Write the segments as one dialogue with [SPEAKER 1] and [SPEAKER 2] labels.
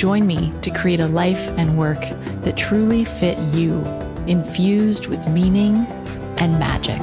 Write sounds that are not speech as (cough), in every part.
[SPEAKER 1] Join me to create a life and work that truly fit you, infused with meaning and magic.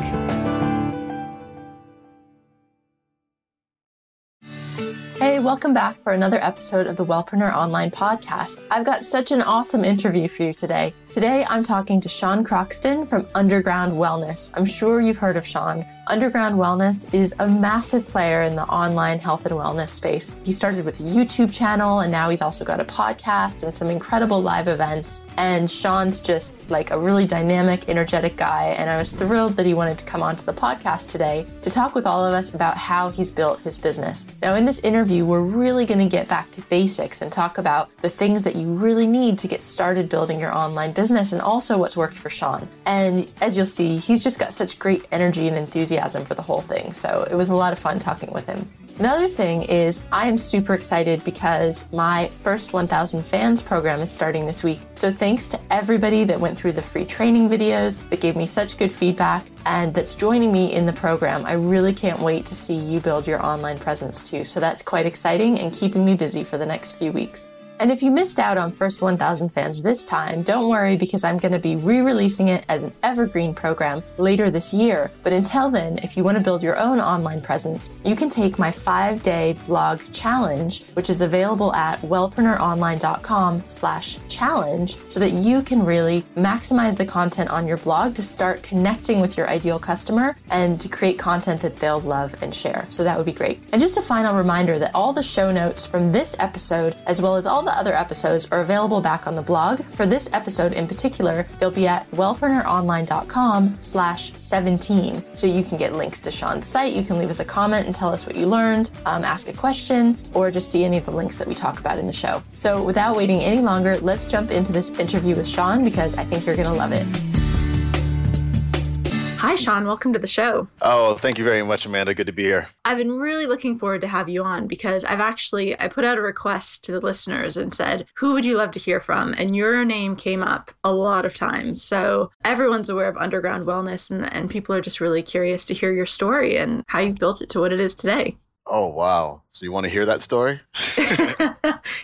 [SPEAKER 1] Hey, welcome back for another episode of the Wellpreneur Online Podcast. I've got such an awesome interview for you today. Today, I'm talking to Sean Croxton from Underground Wellness. I'm sure you've heard of Sean. Underground Wellness is a massive player in the online health and wellness space. He started with a YouTube channel and now he's also got a podcast and some incredible live events. And Sean's just like a really dynamic, energetic guy. And I was thrilled that he wanted to come onto the podcast today to talk with all of us about how he's built his business. Now, in this interview, we're really going to get back to basics and talk about the things that you really need to get started building your online business and also what's worked for Sean. And as you'll see, he's just got such great energy and enthusiasm for the whole thing. So it was a lot of fun talking with him. Another thing is, I am super excited because my first 1000 fans program is starting this week. So, thanks to everybody that went through the free training videos, that gave me such good feedback, and that's joining me in the program. I really can't wait to see you build your online presence too. So, that's quite exciting and keeping me busy for the next few weeks. And if you missed out on First 1000 Fans this time, don't worry because I'm going to be re releasing it as an evergreen program later this year. But until then, if you want to build your own online presence, you can take my five day blog challenge, which is available at wellpreneuronline.com slash challenge so that you can really maximize the content on your blog to start connecting with your ideal customer and to create content that they'll love and share. So that would be great. And just a final reminder that all the show notes from this episode, as well as all the other episodes are available back on the blog. For this episode in particular, they'll be at wellpreneuronline.com slash 17. So you can get links to Sean's site. You can leave us a comment and tell us what you learned, um, ask a question, or just see any of the links that we talk about in the show. So without waiting any longer, let's jump into this interview with Sean because I think you're going to love it. Hi, Sean. Welcome to the show.
[SPEAKER 2] Oh, thank you very much, Amanda. Good to be here.
[SPEAKER 1] I've been really looking forward to have you on because I've actually I put out a request to the listeners and said, "Who would you love to hear from?" And your name came up a lot of times. So everyone's aware of Underground Wellness, and, and people are just really curious to hear your story and how you've built it to what it is today.
[SPEAKER 2] Oh wow! So you want to hear that story? (laughs)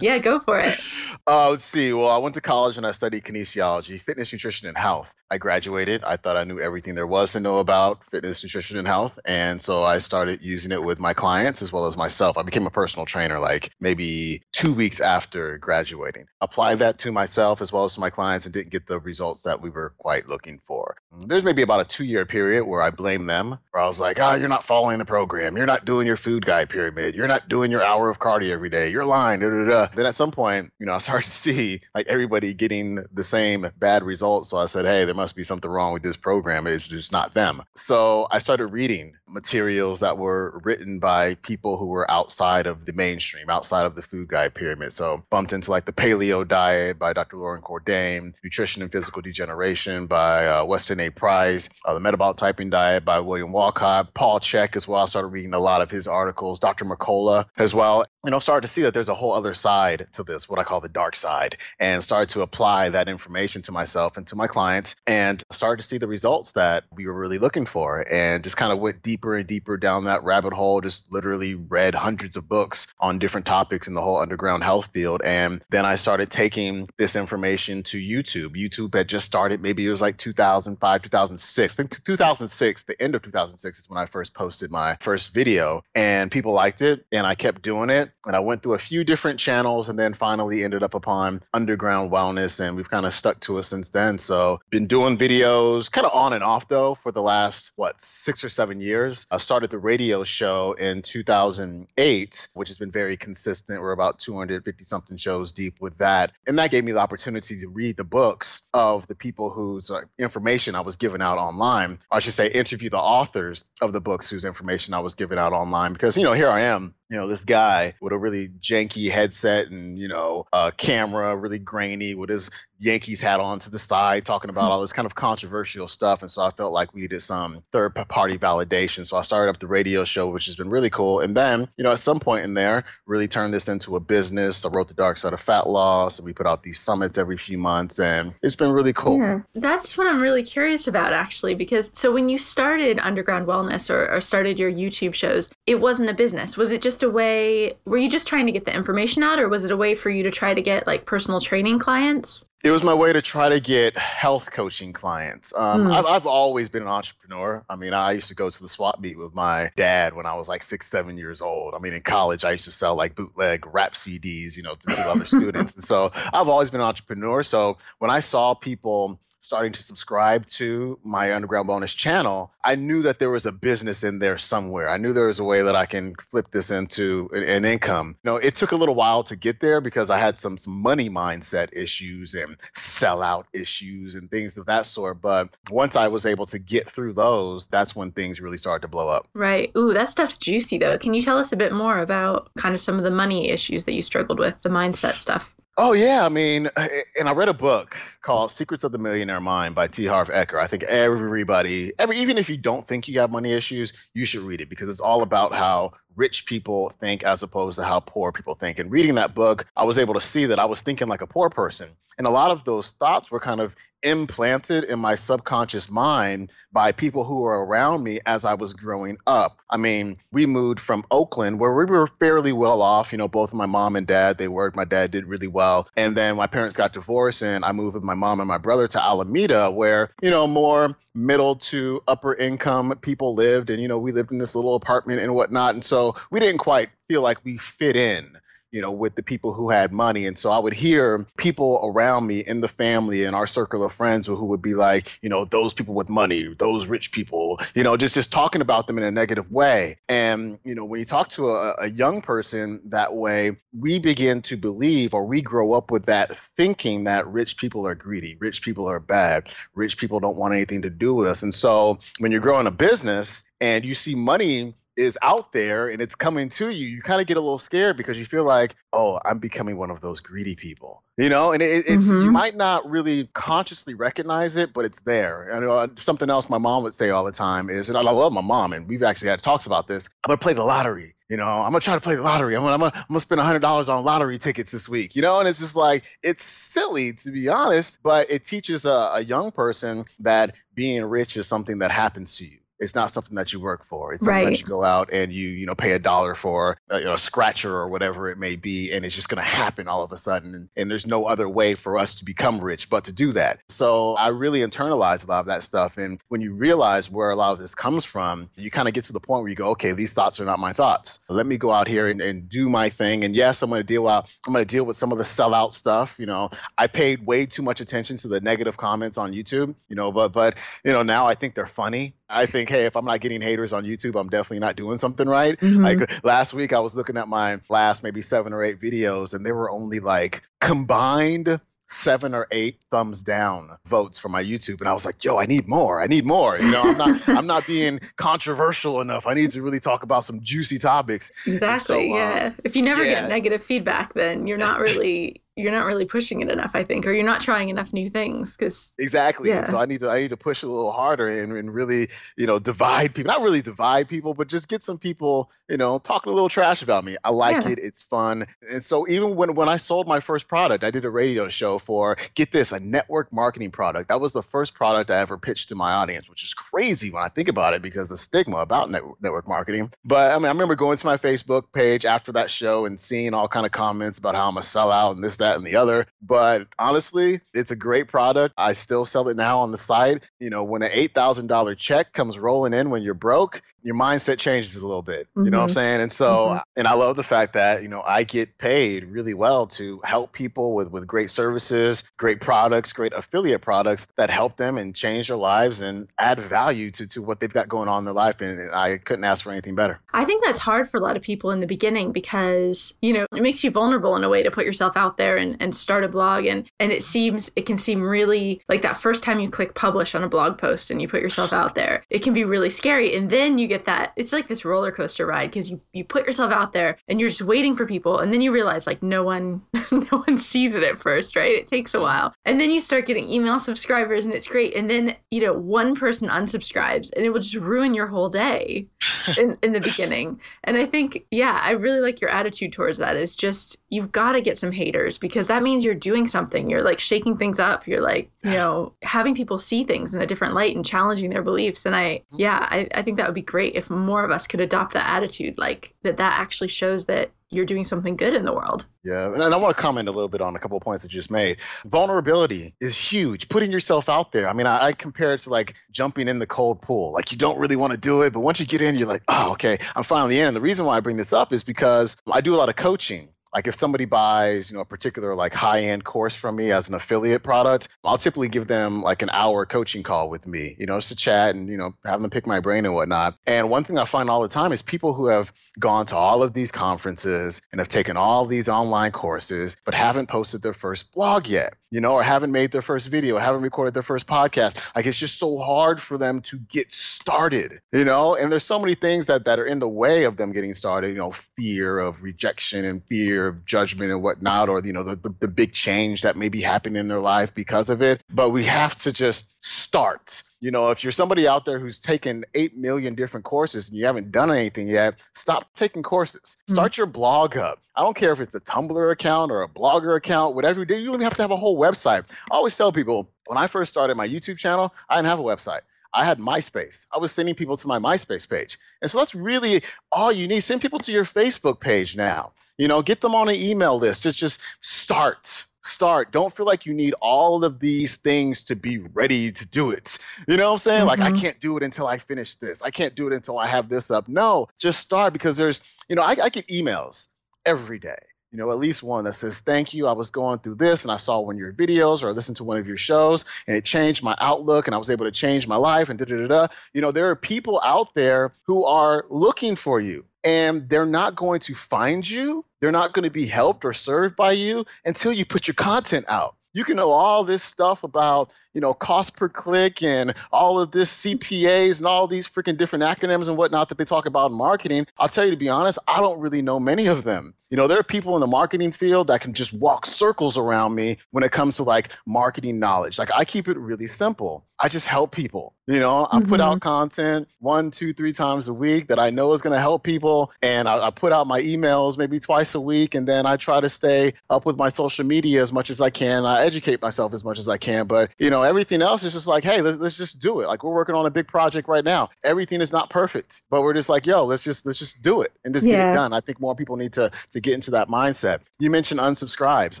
[SPEAKER 1] yeah, go for it. (laughs)
[SPEAKER 2] Uh, let's see. Well, I went to college and I studied kinesiology, fitness, nutrition, and health. I graduated. I thought I knew everything there was to know about fitness, nutrition, and health. And so I started using it with my clients as well as myself. I became a personal trainer like maybe two weeks after graduating. Applied that to myself as well as to my clients and didn't get the results that we were quite looking for. There's maybe about a two year period where I blame them, where I was like, oh, you're not following the program. You're not doing your food guide pyramid. You're not doing your hour of cardio every day. You're lying. Da, da, da. Then at some point, you know, I (laughs) started to see like everybody getting the same bad results. So I said, hey, there must be something wrong with this program. It's just not them. So I started reading materials that were written by people who were outside of the mainstream, outside of the food guide pyramid. So bumped into like the paleo diet by Dr. Loren Cordain, nutrition and physical degeneration by uh, Weston A. Price, uh, the metabolic typing diet by William Wolcott, Paul Chek as well. I started reading a lot of his articles, Dr. Mercola as well. You know, started to see that there's a whole other side to this, what I call the dark side, and started to apply that information to myself and to my clients and started to see the results that we were really looking for and just kind of went deeper and deeper down that rabbit hole, just literally read hundreds of books on different topics in the whole underground health field. And then I started taking this information to YouTube. YouTube had just started, maybe it was like 2005, 2006. I think 2006, the end of 2006 is when I first posted my first video. And people liked it. And I kept doing it. And I went through a few different channels and then finally ended up upon Underground Wellness. And we've kind of stuck to it since then. So, been doing videos kind of on and off though for the last, what, six or seven years years. I started the radio show in 2008, which has been very consistent. We're about 250 something shows deep with that. And that gave me the opportunity to read the books of the people whose uh, information I was giving out online. Or I should say, interview the authors of the books whose information I was giving out online. Because, you know, here I am you know, this guy with a really janky headset and, you know, a camera, really grainy with his Yankees hat on to the side, talking about hmm. all this kind of controversial stuff. And so I felt like we needed some third party validation. So I started up the radio show, which has been really cool. And then, you know, at some point in there, really turned this into a business. I wrote The Dark Side of Fat Loss, and we put out these summits every few months. And it's been really cool. Yeah.
[SPEAKER 1] That's what I'm really curious about, actually, because so when you started Underground Wellness or, or started your YouTube shows, it wasn't a business. Was it just a way, were you just trying to get the information out, or was it a way for you to try to get like personal training clients?
[SPEAKER 2] it was my way to try to get health coaching clients. Um, mm. I've, I've, always been an entrepreneur. I mean, I used to go to the swap meet with my dad when I was like six, seven years old. I mean, in college, I used to sell like bootleg rap CDs, you know, to, to other (laughs) students. And so I've always been an entrepreneur. So when I saw people starting to subscribe to my Underground Bonus channel, I knew that there was a business in there somewhere. I knew there was a way that I can flip this into an, income. You know, it took a little while to get there because I had some, some money mindset issues and sellout issues and things of that sort. But once I was able to get through those, that's when things really started to blow up.
[SPEAKER 1] Right. Ooh, that stuff's juicy though. Can you tell us a bit more about kind of some of the money issues that you struggled with, the mindset stuff?
[SPEAKER 2] Oh yeah, I mean, uh, and I read a book called "Secrets of the Millionaire Mind" by T. Harv Eker. I think everybody, every even if you don't think you have money issues, you should read it because it's all about how rich people think as opposed to how poor people think. And reading that book, I was able to see that I was thinking like a poor person. And a lot of those thoughts were kind of implanted in my subconscious mind by people who were around me as I was growing up. I mean, we moved from Oakland where we were fairly well off. You know, both my mom and dad, they worked. My dad did really well. And then my parents got divorced and I moved with my mom and my brother to Alameda where, you know, more middle to upper income people lived. And, you know, we lived in this little apartment and whatnot. And so we didn't quite feel like we fit in you know, with the people who had money. And so I would hear people around me in the family and our circle of friends who would be like, you know, those people with money, those rich people, you know, just just talking about them in a negative way. And, you know, when you talk to a, a young person that way, we begin to believe or we grow up with that thinking that rich people are greedy, rich people are bad, rich people don't want anything to do with us. And so when you're growing a business and you see money is out there and it's coming to you, you kind of get a little scared because you feel like, oh, I'm becoming one of those greedy people, you know. And it, it's mm-hmm. you might not really consciously recognize it, but it's there. And uh, something else my mom would say all the time is, and I love my mom, and we've actually had talks about this. I'm gonna play the lottery. You know, I'm gonna try to play the lottery. I'm gonna, I'm gonna, I'm gonna spend hundred dollars on lottery tickets this week. You know, and it's just like it's silly to be honest, but it teaches a, a young person that being rich is something that happens to you it's not something that you work for. It's something right. that you go out and you, you know, pay a dollar for, a, uh, you know, a scratcher or whatever it may be, and it's just going to happen all of a sudden. And, and, there's no other way for us to become rich but to do that. So I really internalized a lot of that stuff. And when you realize where a lot of this comes from, you kind of get to the point where you go, okay, these thoughts are not my thoughts. Let me go out here and, and do my thing. And yes, I'm going to deal with, I'm going to deal with some of the sellout stuff. You know, I paid way too much attention to the negative comments on YouTube. You know, but but you know now I think they're funny I think, hey, if I'm not getting haters on YouTube, I'm definitely not doing something right. Mm-hmm. Like last week, I was looking at my last maybe seven or eight videos, and there were only like combined seven or eight thumbs down votes for my YouTube, and I was like, "Yo, I need more. I need more." You know, I'm not, (laughs) I'm not being controversial enough. I need to really talk about some juicy topics.
[SPEAKER 1] Exactly. So, yeah. Uh, if you never yeah. get negative feedback, then you're not (laughs) really you're not really pushing it enough, I think, or you're not trying enough new things. Because
[SPEAKER 2] exactly, yeah. so I need to I need to push a little harder and, and really, you know, divide people. Not really divide people, but just get some people, you know, talking a little trash about me. I like yeah. it. It's fun. And so even when when I sold my first product, I did a radio show for get this a network marketing product. That was the first product I ever pitched to my audience, which is crazy when I think about it because the stigma about net, network marketing. But I mean, I remember going to my Facebook page after that show and seeing all kind of comments about how I'm a sellout and this that that, and the other. But honestly, it's a great product. I still sell it now on the site. You know, when an $8,000 check comes rolling in when you're broke, your mindset changes a little bit. Mm-hmm. You know what I'm mm-hmm. saying? And so, mm-hmm. and I love the fact that, you know, I get paid really well to help people with, with great services, great products, great affiliate products that help them and change their lives and add value to, to what they've got going on in their life. And I couldn't ask for anything better.
[SPEAKER 1] I think that's hard for a lot of people in the beginning because, you know, it makes you vulnerable in a way to put yourself out there and, and start a blog. And and it seems it can seem really like that first time you click publish on a blog post and you put yourself out there it can be really scary. And then you get that it's like this roller coaster ride because you you put yourself out there and you're just waiting for people. And then you realize like no one (laughs) no one sees it at first right? It takes a while. And then you start getting email subscribers and it's great. And then you know one person unsubscribes and it will just ruin your whole day (laughs) in, in the beginning. And i think yeah i really like your attitude towards that. Is just you've got to get some haters because that means you're doing something you're like shaking things up you're like you know having people see things in a different light and challenging their beliefs and i yeah i, I think that would be great if more of us could adopt that attitude like that that actually shows that you're doing something good in the world.
[SPEAKER 2] Yeah, and I want to comment a little bit on a couple of points that you just made. Vulnerability is huge. Putting yourself out there. I mean, I, I, compare it to like jumping in the cold pool. Like you don't really want to do it, but once you get in, you're like, oh, okay, I'm finally in. And the reason why I bring this up is because I do a lot of coaching like if somebody buys you know a particular like high end course from me as an affiliate product i'll typically give them like an hour coaching call with me you know just to chat and you know have them pick my brain and whatnot. And one thing i find all the time is people who have gone to all of these conferences and have taken all these online courses but haven't posted their first blog yet you know or haven't made their first video haven't recorded their first podcast. Like it's just so hard for them to get started you know? And there's so many things that that are in the way of them getting started you know fear of rejection and fear fear of judgment and whatnot, or you know the, the, the big change that may be happening in their life because of it. But we have to just start. You know, if you're somebody out there who's taken 8 million different courses and you haven't done anything yet, stop taking courses. Mm-hmm. Start mm-hmm. your blog up. I don't care if it's a Tumblr account or a blogger account, whatever you do, you don't even have to have a whole website. I always tell people when I first started my YouTube channel, I didn't have a website. I had MySpace. I was sending people to my MySpace page. And so that's really all you need. Send people to your Facebook page now. You know, get them on an email list. Just just start. Start. Don't feel like you need all of these things to be ready to do it. You know what I'm saying? Mm-hmm. Like I mm-hmm. can't do it until I finish this. I can't do it until I have this up. No, just start because there's, you know, I, I get emails every day you know, at least one that says, Thank you. I was going through this and I saw one of your videos or I listened to one of your shows and it changed my outlook and I was able to change my life and da da da. You know, there are people out there who are looking for you and they're not going to find you. They're not going to be helped or served by you until you put your content out you can know all this stuff about you know cost per click and all of this cpas and all these freaking different acronyms and whatnot that they talk about in marketing. I'll tell you to be honest i don't really know many of them. You know there are people in the marketing field that can just walk circles around me when it comes to like marketing knowledge. Like i keep it really simple I just help people. You know, I mm-hmm. put out mm-hmm. content one, two, three times a week that I know is going to help people. And I, I, put out my emails maybe twice a week. And then I try to stay up with my social media as much as I can. I educate myself as much as I can. But, you know, everything else is just like, hey, let's, let's just do it. Like we're working on a big project right now. Everything is not perfect, but we're just like, yo, let's just, let's just do it and just yeah. get it done. I think more people need to, to get into that mindset. You mentioned unsubscribes.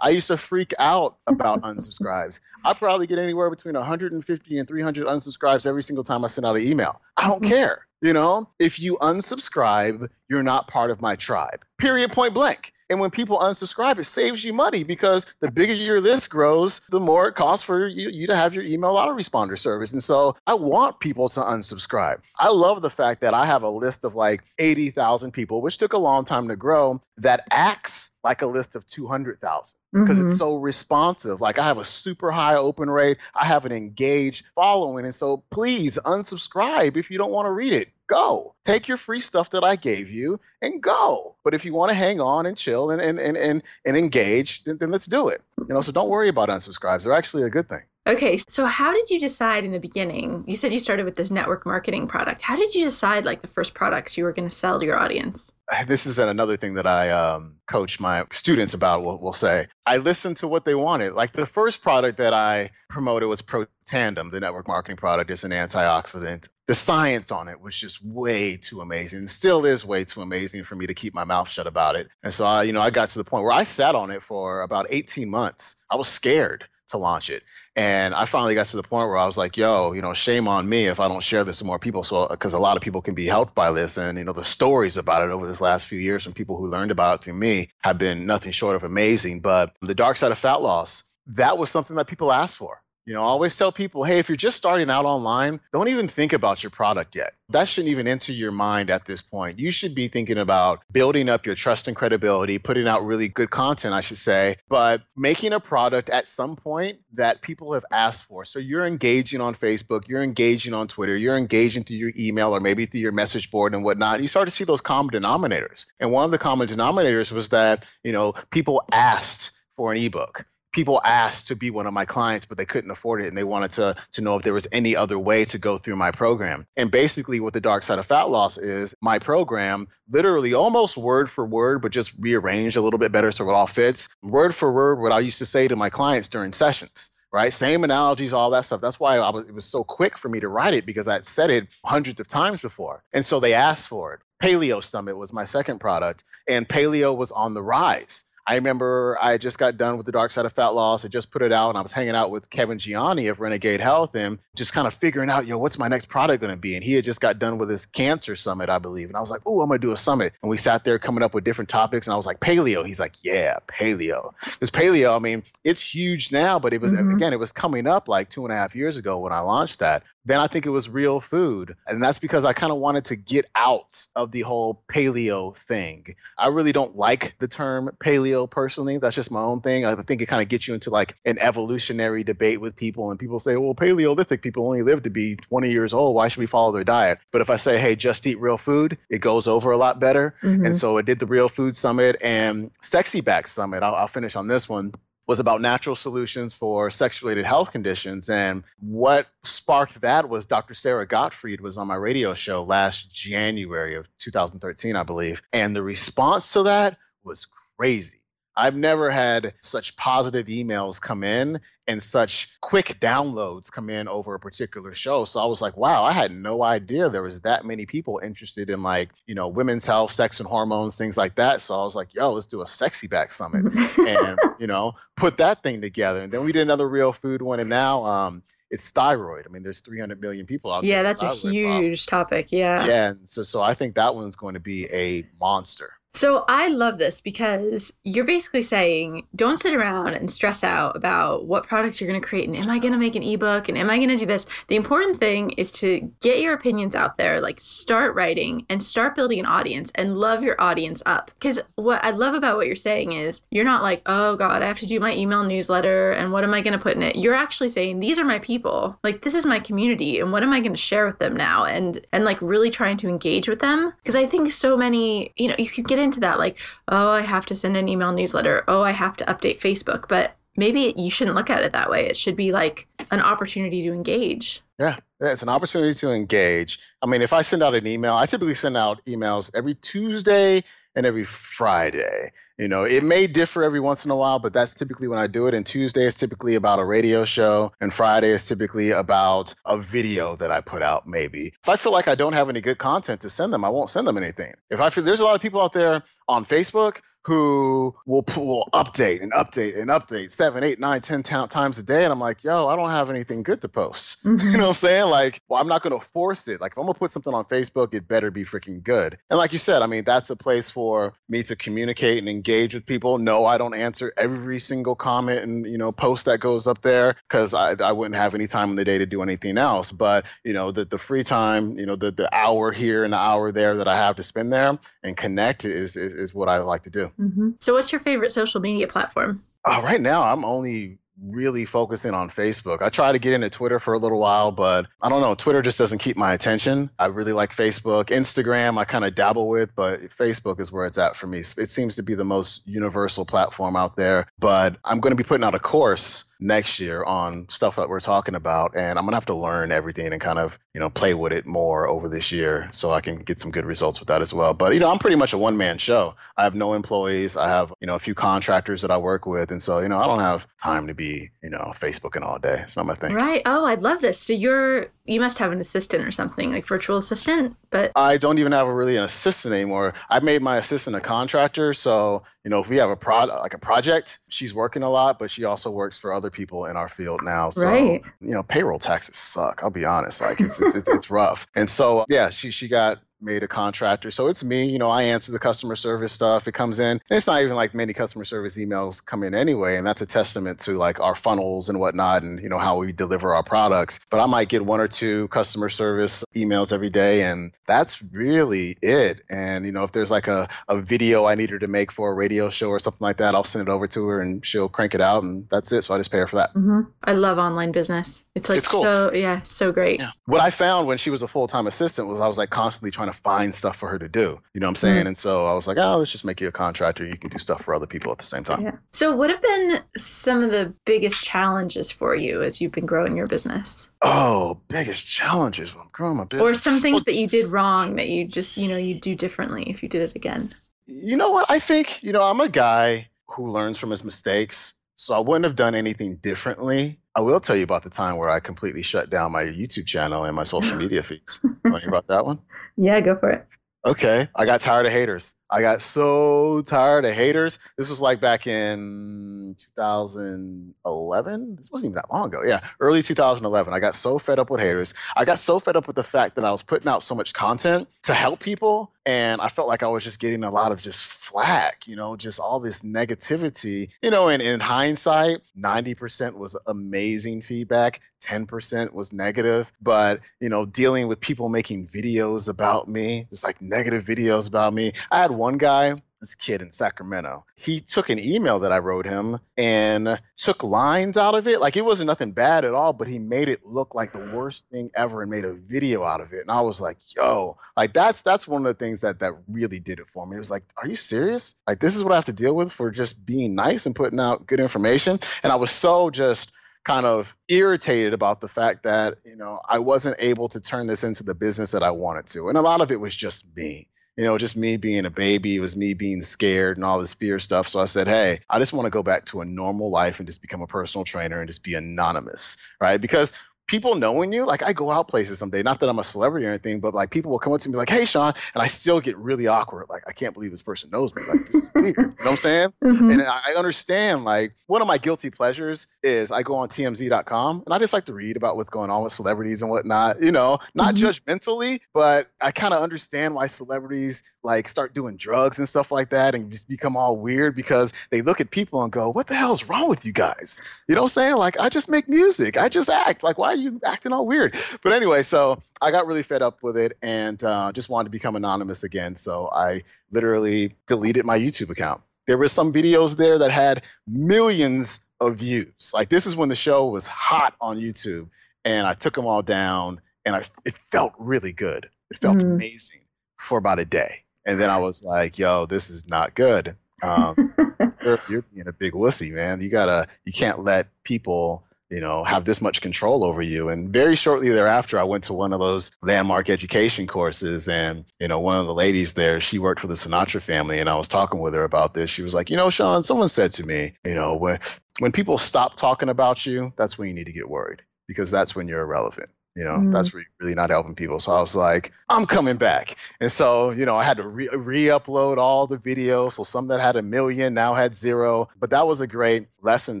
[SPEAKER 2] I used to freak out about (laughs) unsubscribes. I probably get anywhere between 150 and and 300 unsubscribes every single time I send out an email. I don't mm-hmm. care. You know, if you unsubscribe, you're not part of my tribe. Period, point blank. And when people unsubscribe, it saves you money because the bigger your list grows, the more it costs for you, you, to have your email autoresponder service. And so I want people to unsubscribe. I love the fact that I have a list of like 80,000 people, which took a long time to grow, that acts like a list of 200,000 because mm-hmm. it's so responsive. Like I have a super high open rate, I have an engaged following. And so please unsubscribe if you don't want to read it. Go. Take your free stuff that I gave you and go. But if you want to hang on and chill and and and and, and engage, then, then let's do it. You know, so don't worry about unsubscribes. They're actually a good thing.
[SPEAKER 1] Okay, so how did you decide in the beginning? You said you started with this network marketing product. How did you decide like the first products you were going to sell to your audience? (sighs)
[SPEAKER 2] this is another thing that I um, coach my students about. Will will say I listened to what they wanted. Like the first product that I promoted was Protandim, the network marketing product. It's an antioxidant. The science on it was just way too amazing. Still is way too amazing for me to keep my mouth shut about it. And so I, you know, I got to the point where I sat on it for about 18 months. I was scared to launch it. And I finally got to the point where I was like, yo, you know, shame on me if I don't share this with more people. So, because a lot of people can be helped by this. And, you know, the stories about it over this last few years from people who learned about it through me have been nothing short of amazing. But the dark side of fat loss, that was something that people asked for. You know, I always tell people, hey, if you're just starting out online, don't even think about your product yet. That shouldn't even enter your mind at this point. You should be thinking about building up your trust and credibility, putting out really good content, I should say, but making a product at some point that people have asked for. So you're engaging on Facebook, you're engaging on Twitter, you're engaging through your email or maybe through your message board and whatnot. You start to see those common denominators. And one of the common denominators was that, you know, people asked for an ebook people asked to be one of my clients, but they couldn't afford it, and they wanted to to know if there was any other way to go through my program. And basically, what the dark side of fat loss is, my program, literally almost word for word, but just rearranged a little bit better so it all fits. Word for word, what I used to say to my clients during sessions right? Same analogies, all that stuff. That's why was, it was so quick for me to write it because I'd said it hundreds of times before. And so they asked for it. Paleo Summit was my second product, and paleo was on the rise. I remember I just got done with the Dark Side of Fat Loss. I just put it out, and I was hanging out with Kevin Gianni of Renegade Health, and just kind of figuring out, you know, what's my next product going to be. And he had just got done with his cancer summit, I believe, and I was like, oh, I'm going to do a summit. And we sat there coming up with different topics, and I was like, paleo. He's like, yeah, paleo. Because paleo, I mean, it's huge now, but it was mm-hmm. again, it was coming up like two and a half years ago when I launched that. Then I think it was real food. And that's because I kind of wanted to get out of the whole paleo thing. I really don't like the term paleo personally. That's just my own thing. I think it kind of gets you into like an evolutionary debate with people. And people say, well, Paleolithic people only live to be 20 years old. Why should we follow their diet? But if I say, hey, just eat real food, it goes over a lot better. Mm-hmm. And so I did the Real Food Summit and Sexy Back Summit. I'll, I'll finish on this one was about natural solutions for sex-related health conditions and what sparked that was dr Sara gottfried was on my radio show last january of 2013 i believe and the response to that was crazy I've never had such positive emails come in and such quick downloads come in over a particular show. So I was like, wow, I had no idea there was that many people interested in like, you know, women's health, sex and hormones, things like that. So I was like, yo, let's do a sexy back summit and, (laughs) you know, put that thing together. And then we did another real food one. And now um, it's thyroid. I mean, there's 300 million people out
[SPEAKER 1] yeah,
[SPEAKER 2] there.
[SPEAKER 1] Yeah, that's a huge topic. Yeah.
[SPEAKER 2] Yeah. And so, so I think that one's going to be a monster.
[SPEAKER 1] So I love this because you're basically saying don't sit around and stress out about what products you're going to create and am I going to make an ebook and am I going to do this? The important thing is to get your opinions out there, like start writing and start building an audience and love your audience up. Because what I love about what you're saying is you're not like, oh God, I have to do my email newsletter and what am I going to put in it? You're actually saying these are my people. Like this is my community and what am I going to share with them now? And and like really trying to engage with them. Because I think so many, you know, you can get into that like oh i have to send an email newsletter. Oh i have to update facebook. But maybe you shouldn't look at it that way. It should be like an opportunity to engage.
[SPEAKER 2] Yeah. It's an opportunity to engage. I mean if i send out an email i typically send out emails every tuesday and every Friday. You know, it may differ every once in a while, but that's typically when I do it. And Tuesday is typically about a radio show, and Friday is typically about a video that I put out, maybe. If I feel like I don't have any good content to send them, I won't send them anything. If I feel there's a lot of people out there on Facebook who will will update and update and update seven, eight, nine, ten times a day, and I'm like, yo, I don't have anything good to post. Mm-hmm. (laughs) You know what I'm saying? Like, well, I'm not going to force it. Like, if I'm gonna put something on Facebook, it better be freaking good. And like you said, I mean, that's a place for me to communicate and engage with people. No, I don't answer every single comment and you know post that goes up there because I, I wouldn't have any time in the day to do anything else. But you know, the the free time, you know, the the hour here and the hour there that I have to spend there and connect is is, is what I like to do.
[SPEAKER 1] Mm-hmm. So, what's your favorite social media platform?
[SPEAKER 2] Uh, right now, I'm only really focusing on Facebook. I tried to get into Twitter for a little while, but I don't know. Twitter just doesn't keep my attention. I really like Facebook. Instagram, I kind of dabble with, but Facebook is where it's at for me. It seems to be the most universal platform out there. But I'm going to be putting out a course next year on stuff that we're talking about and i'm going to have to learn everything and kind of you know play with it more over this year so i can get some good results with that as well. But you know i'm pretty much a one man show. I have no employees. I have you know a few contractors that i work with and so you know i don't have time to be you know facebooking all day. It's not my thing.
[SPEAKER 1] Right. Oh i love this. So you're you must have an assistant or something like virtual assistant but
[SPEAKER 2] i don't even have a really an assistant anymore. I made my assistant a contractor so you know if we have a product like a project she's working a lot but she also works for other people in our field now. So, right. you know, payroll taxes suck. I'll be honest. Like it's, it's, it's, it's rough. And so, yeah, she, she got made a contractor. So it's me, you know, I answer the customer service stuff. It comes in. And it's not even like many customer service emails come in anyway. And that's a testament to like our funnels and whatnot and, you know, how we deliver our products. But I might get one or two customer service emails every day. And that's really it. And, you know, if there's like a, a video I need her to make for a radio show or something like that, I'll send it over to her and she'll crank it out. And that's it. So I just pay her for that.
[SPEAKER 1] Mm-hmm. I love online business. It's like it's cool. so, yeah, so great. Yeah.
[SPEAKER 2] What I found when she was a full time assistant was I was like constantly trying to find stuff for her to do. You know what I'm saying? Mm-hmm. And so I was like, oh, let's just make you a contractor. You can do stuff for other people at the same time. Yeah.
[SPEAKER 1] So, what have been some of the biggest challenges for you as you've been growing your business?
[SPEAKER 2] Oh, biggest challenges when I'm growing my business.
[SPEAKER 1] Or some things well, that you did wrong that you just, you know, you do differently if you did it again.
[SPEAKER 2] You know what? I think, you know, I'm a guy who learns from his mistakes. So I wouldn't have done anything differently. I will tell you about the time where I completely shut down my YouTube channel and my social (laughs) media feeds. Want to hear about that one?
[SPEAKER 1] Yeah, go for it.
[SPEAKER 2] Okay. I got tired of haters. I got so tired of haters. This was like back in 2011. This wasn't even that long ago. Yeah, early 2011. I got so fed up with haters. I got so fed up with the fact that I was putting out so much content to help people. And I felt like I was just getting a lot of just flack, you know, just all this negativity. You know, and in hindsight, 90% was amazing feedback, 10% was negative. But, you know, dealing with people making videos about me, just like negative videos about me. I had one guy, this kid in Sacramento, he took an email that I wrote him and took lines out of it. Like it wasn't nothing bad at all, but he made it look like the worst thing ever and made a video out of it. And I was like, yo, like that's that's one of the things that that really did it for me. It was like, are you serious? Like this is what I have to deal with for just being nice and putting out good information. And I was so just kind of irritated about the fact that you know I wasn't able to turn this into the business that I wanted to, and a lot of it was just me you know, just me being a baby. It was me being scared and all this fear stuff. So I said, hey, I just want to go back to a normal life and just become a personal trainer and just be anonymous, right? Because people knowing you, like I go out places someday, not that I'm a celebrity or anything, but like people will come up to me like, hey, Sean, and I still get really awkward. Like, I can't believe this person knows me. Like, this is weird. You know what I'm saying? (laughs) Mm-hmm. And I understand, like, one of my guilty pleasures is I go on TMZ.com and I just like to read about what's going on with celebrities and whatnot, you know, not mm-hmm. judgmentally, but I kind of understand why celebrities like start doing drugs and stuff like that and just become all weird because they look at people and go, what the hell's wrong with you guys? You know what I'm saying? Like, I just make music. I just act. Like, why are you acting all weird? But anyway, so I got really fed up with it and uh, just wanted to become anonymous again. So I literally deleted my YouTube account. There were some videos there that had millions of views. Like this is when the show was hot on YouTube, and I took them all down, and I it felt really good. It felt mm. amazing for about a day, and then I was like, "Yo, this is not good." Um, (laughs) you're, you're being a big wussy, man. You gotta, you can't let people you know, have this much control over you. And very shortly thereafter, I went to one of those landmark education courses. And, you know, one of the ladies there, she worked for the Sinatra family. And I was talking with her about this. She was like, you know, Sean, someone said to me, you know, when, when people stop talking about you, that's when you need to get worried because that's when you're irrelevant. You know, mm. that's really, really not helping people. So I was like, I'm coming back. And so, you know, I had to re upload all the videos. So some that had a million now had zero. But that was a great lesson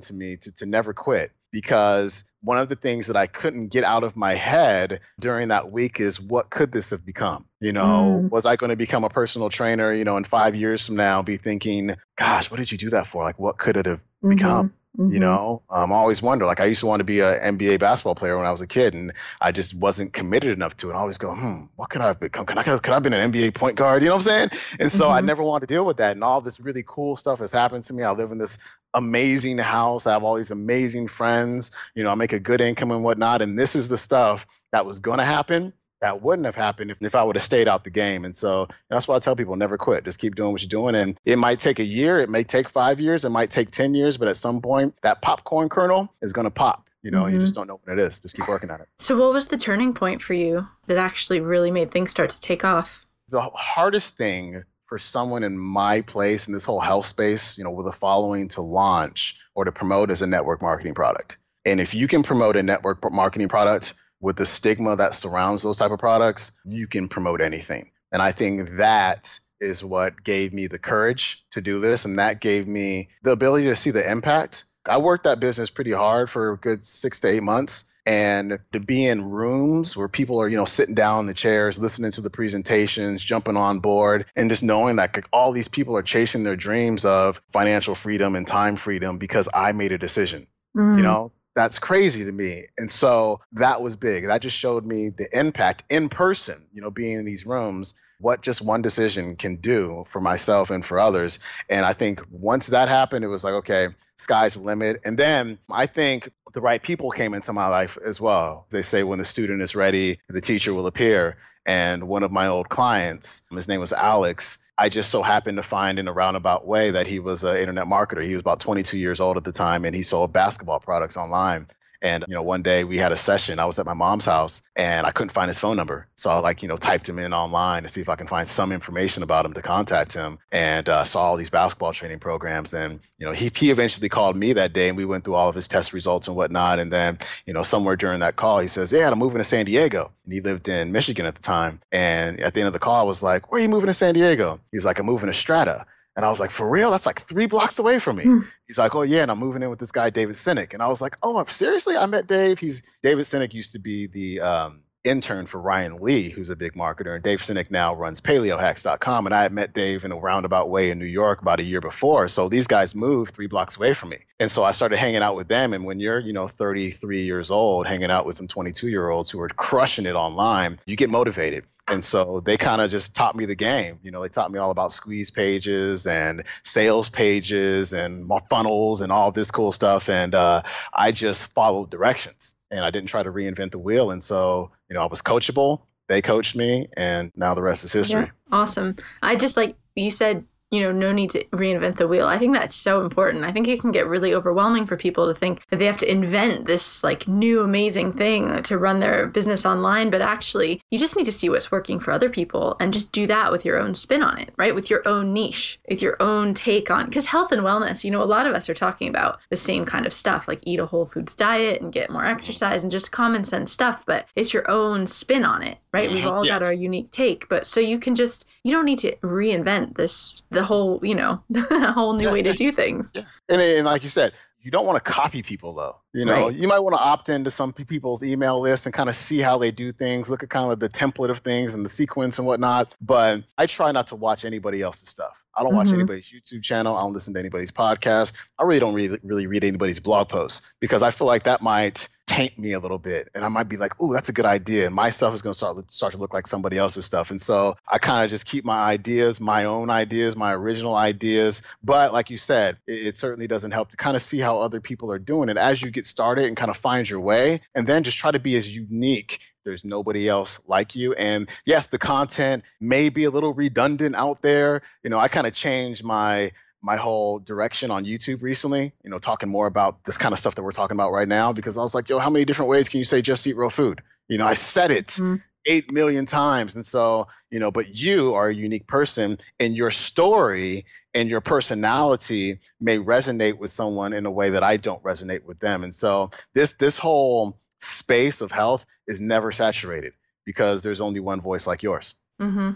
[SPEAKER 2] to me to, to never quit because one of the things that I couldn't get out of my head during that week is what could this have become? You know, mm. was I going to become a personal trainer, you know, in five years from now, be thinking, gosh, what did you do that for? Like, what could it have mm-hmm. become? Mm-hmm. You know, um, I always wonder. Like, I used to want to be an NBA basketball player when I was a kid, and I just wasn't committed enough to it. I always go, hmm, what could I have become? Can I could I have been an NBA point guard? You know what I'm saying? And so mm-hmm. I never wanted to deal with that. And all this really cool stuff has happened to me. I live in this amazing house. I have all these amazing friends. You know, I make a good income and whatnot. And this is the stuff that was going to happen that wouldn't have happened if, if I would have stayed out the game. And so that's why I tell people never quit. Just keep doing what you're doing. And it might take a year, it may take five years, it might take 10 years, but at some point, that popcorn kernel is going to pop. You know, mm-hmm. you just don't know what it is. Just keep working at it.
[SPEAKER 1] So, what was the turning point for you that actually really made things start to take off?
[SPEAKER 2] The hardest thing for someone in my place in this whole health space, you know, with a following to launch or to promote as a network marketing product. And if you can promote a network marketing product with the stigma that surrounds those type of products, you can promote anything. And I think that is what gave me the courage to do this. And that gave me the ability to see the impact. I worked that business pretty hard for a good six to eight months. And to be in rooms where people are, you know, sitting down in the chairs, listening to the presentations, jumping on board, and just knowing that all these people are chasing their dreams of financial freedom and time freedom because I made a decision. Mm. You know, that's crazy to me. And so that was big. That just showed me the impact in person, you know, being in these rooms, what just one decision can do for myself and for others. And I think once that happened, it was like, okay, sky's the limit. And then I think the right people came into my life as well. They say when the student is ready, the teacher will appear. And one of my old clients, his name was Alex, I just so happened to find in a roundabout way that he was an internet marketer. He was about 22 years old at the time and he sold basketball products online. And, you know, one day we had a session. I was at my mom's house and I couldn't find his phone number. So I like, you know, typed him in online to see if I can find some information about him to contact him and uh, saw all these basketball training programs. And, you know, he, he eventually called me that day and we went through all of his test results and whatnot. And then, you know, somewhere during that call, he says, Yeah, I'm moving to San Diego. And he lived in Michigan at the time. And at the end of the call, I was like, Where are you moving to San Diego? He's like, I'm moving to Strata. And I was like, for real? That's like three blocks away from me. Mm. He's like, oh yeah, and I'm moving in with this guy, David Sinek. And I was like, oh, seriously? I met Dave. He's David Sinek used to be the um, intern for Ryan Lee, who's a big marketer. And Dave Sinek now runs paleohacks.com. And I had met Dave in a roundabout way in New York about a year before. So these guys moved three blocks away from me. And so I started hanging out with them. And when you're, you know, 33 years old, hanging out with some 22 year olds who are crushing it online, you get motivated. And so they kind of just taught me the game. You know, they taught me all about squeeze pages and sales pages and funnels and all this cool stuff. And uh, I just followed directions and I didn't try to reinvent the wheel. And so, you know, I was coachable. They coached me, and now the rest is history. Yeah,
[SPEAKER 1] awesome. I just like you said you know, no need to reinvent the wheel. I think that's so important. I think it can get really overwhelming for people to think that they have to invent this like new amazing thing to run their business online, but actually, you just need to see what's working for other people and just do that with your own spin on it, right? With your own niche, with your own take on cuz health and wellness, you know, a lot of us are talking about the same kind of stuff, like eat a whole foods diet and get more exercise and just common sense stuff, but it's your own spin on it, right? We've all got our unique take, but so you can just you don't need to reinvent this the whole you know (laughs) a whole new yeah, way yeah. to do things yeah.
[SPEAKER 2] and, and like you said you don't want to copy people though you know right. you might want to opt into some people's email list and kind of see how they do things look at kind of the template of things and the sequence and whatnot but i try not to watch anybody else's stuff I don't watch mm-hmm. anybody's YouTube channel. I don't listen to anybody's podcast. I really don't really, really read anybody's blog posts because I feel like that might taint me a little bit and i might be like oh that's a good idea and my stuff is going to start start to look like somebody else's stuff and so i kind of just keep my ideas my own ideas my original ideas but like you said it, it certainly doesn't help to kind of see how other people are doing it as you get started and kind of find your way and then just try to be as unique there's nobody else like you and yes the content may be a little redundant out there you know i kind of changed my my whole direction on YouTube recently, you know, talking more about this kind of stuff that we're talking about right now because I was like, yo, how many different ways can you say just eat real food? You know, I said it mm-hmm. 8 million times. And so, you know, but you are a unique person and your story and your personality may resonate with someone in a way that I don't resonate with them. And so this this whole space of health is never saturated because there's only one voice like yours.
[SPEAKER 1] Mm-hmm.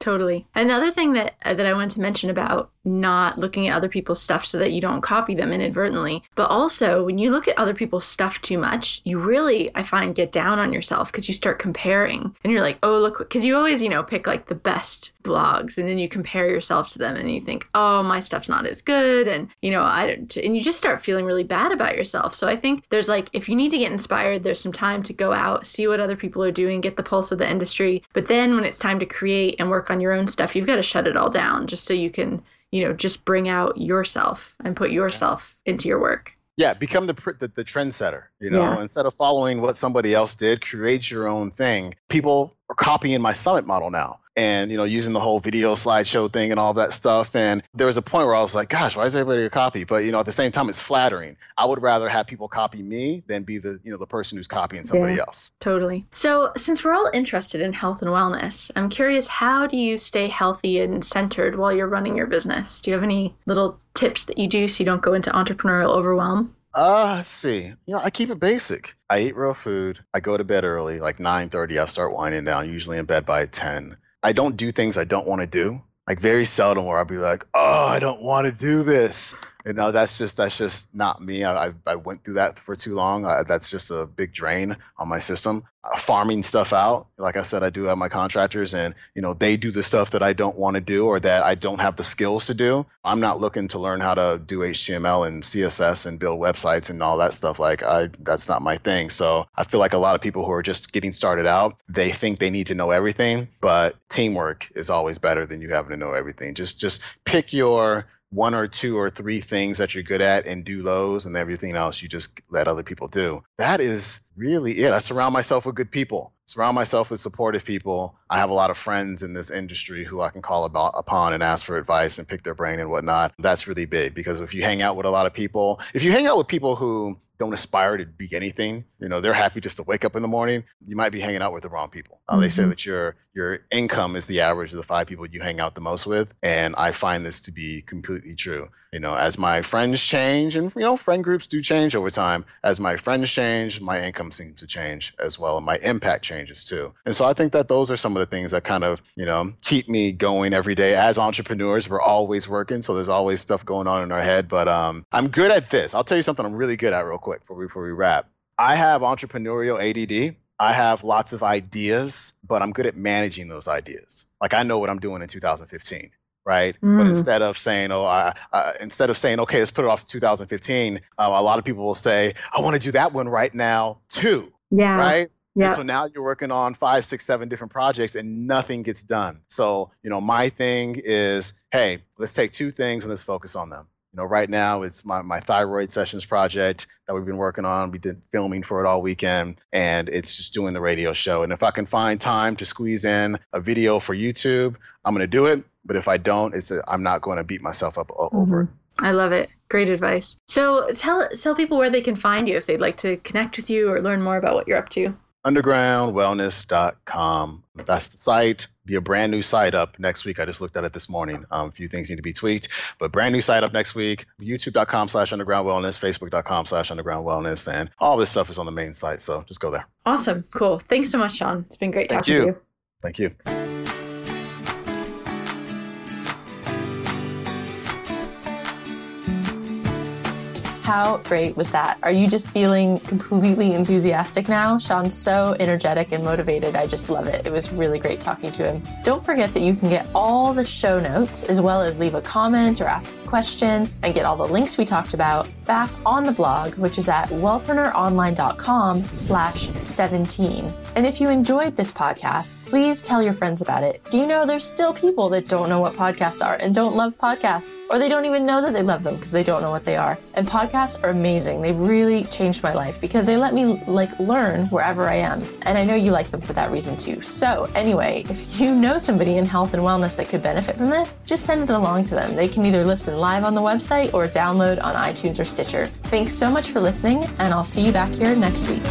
[SPEAKER 1] Totally. Another thing that uh, that I wanted to mention about not looking at other people's stuff so that you don't copy them inadvertently, but also when you look at other people's stuff too much, you really I find get down on yourself because you start comparing and you're like, "Oh, look because you always, you know, pick like the best blogs and then you compare yourself to them and you think, "Oh, my stuff's not as good." And, you know, I don't and you just start feeling really bad about yourself. So I think there's like if you need to get inspired, there's some time to go out, see what other people are doing, get the pulse of the industry. But then when it's time to create and work on your own stuff, you've got to shut it all down just so you can, you know, just bring out yourself and put yourself into your work.
[SPEAKER 2] Yeah, become the the, the trendsetter. You know, yeah. instead of following what somebody else did, create your own thing. People are copying my summit model now and you know using the whole video slideshow thing and all that stuff. And there was a point where i was like gosh why is everybody a copy? But you know at the same time it's flattering. I would rather have people copy me than be the you know the person who's copying somebody yeah, else.
[SPEAKER 1] totally. So since we're all interested in health and wellness i'm curious how do you stay healthy and centered while you're running your business? Do you have any little tips that you do so you don't go into entrepreneurial overwhelm
[SPEAKER 2] uh, let's see. You know, I keep it basic. I eat real food. I go to bed early, like 9:30. I start winding down, usually in bed by 10. I don't do things I don't want to do. Like very seldom where I'll be like, oh, I don't want to do this. You know that's just that's just not me. I, I went through that for too long. Uh, that's just a big drain on my system. Uh, farming stuff out like i said i do have my contractors and you know they do the stuff that i don't want to do or that i don't have the skills to do. I'm not looking to learn how to do html and css and build websites and all that stuff like i that's not my thing. So i feel like a lot of people who are just getting started out they think they need to know everything but teamwork is always better than you having to know everything. Just just pick your one or two or three things that you're good at and do those and everything else you just let other people do. That is really it. I surround myself with good people. Surround myself with supportive people. I have a lot of friends in this industry who i can call about, upon and ask for advice and pick their brain and whatnot. That's really big because if you hang out with a lot of people if you hang out with people who don't aspire to be anything. You know, they're happy just to wake up in the morning. You might be hanging out with the wrong people. Uh, mm-hmm. They say mm-hmm. that your your income is the average of the five people you hang out the most with, and I find this to be completely true. You know, as my friends change, and you know, friend groups do change over time. As my friends change, my income seems to change as well, and my impact changes too. And so I think that those are some of the things that kind of you know keep me going every day. As entrepreneurs, we're always working, so there's always stuff going on in our head. But um, I'm good at this. I'll tell you something I'm really good at real quick quick before we, before we wrap. I have entrepreneurial ADD. I have lots of ideas, but I'm good at managing those ideas. Like I know what I'm doing in 2015, right? Mm. But instead of saying, oh, I, I, instead of saying, okay, let's put it off to 2015, uh, a lot of people will say, I want to do that one right now too.
[SPEAKER 1] Yeah.
[SPEAKER 2] Right. Yeah. So now you're working on five, six, seven different projects and nothing gets done. So, you know, my thing is, hey, let's take two things and let's focus on them. You know, right now it's my, my thyroid sessions project that we've been working on. We did filming for it all weekend, and it's just doing the radio show. And if I can find time to squeeze in a video for YouTube, I'm going to do it. But if I don't, it's a, I'm not going to beat myself up over mm-hmm.
[SPEAKER 1] it. I love it. Great advice. So tell tell people where they can find you if they'd like to connect with you or learn more about what you're up to
[SPEAKER 2] undergroundwellness.com. That's the site. Be a brand new site up next week. I just looked at it this morning. Um, a few things need to be tweaked, but brand new site up next week. YouTube.com slash underground wellness, Facebook.com slash underground wellness, and all this stuff is on the main site. So just go there.
[SPEAKER 1] Awesome. Cool. Thanks so much, Sean. It's been great Thank talking you. to you.
[SPEAKER 2] Thank you.
[SPEAKER 1] How great was that? Are you just feeling completely enthusiastic now? Sean's so energetic and motivated. I just love it. It was really great talking to him. Don't forget that you can get all the show notes as well as leave a comment or ask question and get all the links we talked about back on the blog, which is at wellpreneuronline.com slash 17. And if you enjoyed this podcast, please tell your friends about it. Do you know there's still people that don't know what podcasts are and don't love podcasts, or they don't even know that they love them because they don't know what they are. And podcasts are amazing. They've really changed my life because they let me like learn wherever I am. And I know you like them for that reason too. So anyway, if you know somebody in health and wellness that could benefit from this, just send it along to them. They can either listen live on the website or download on iTunes or Stitcher. Thanks so much for listening, and I'll see you back here next week.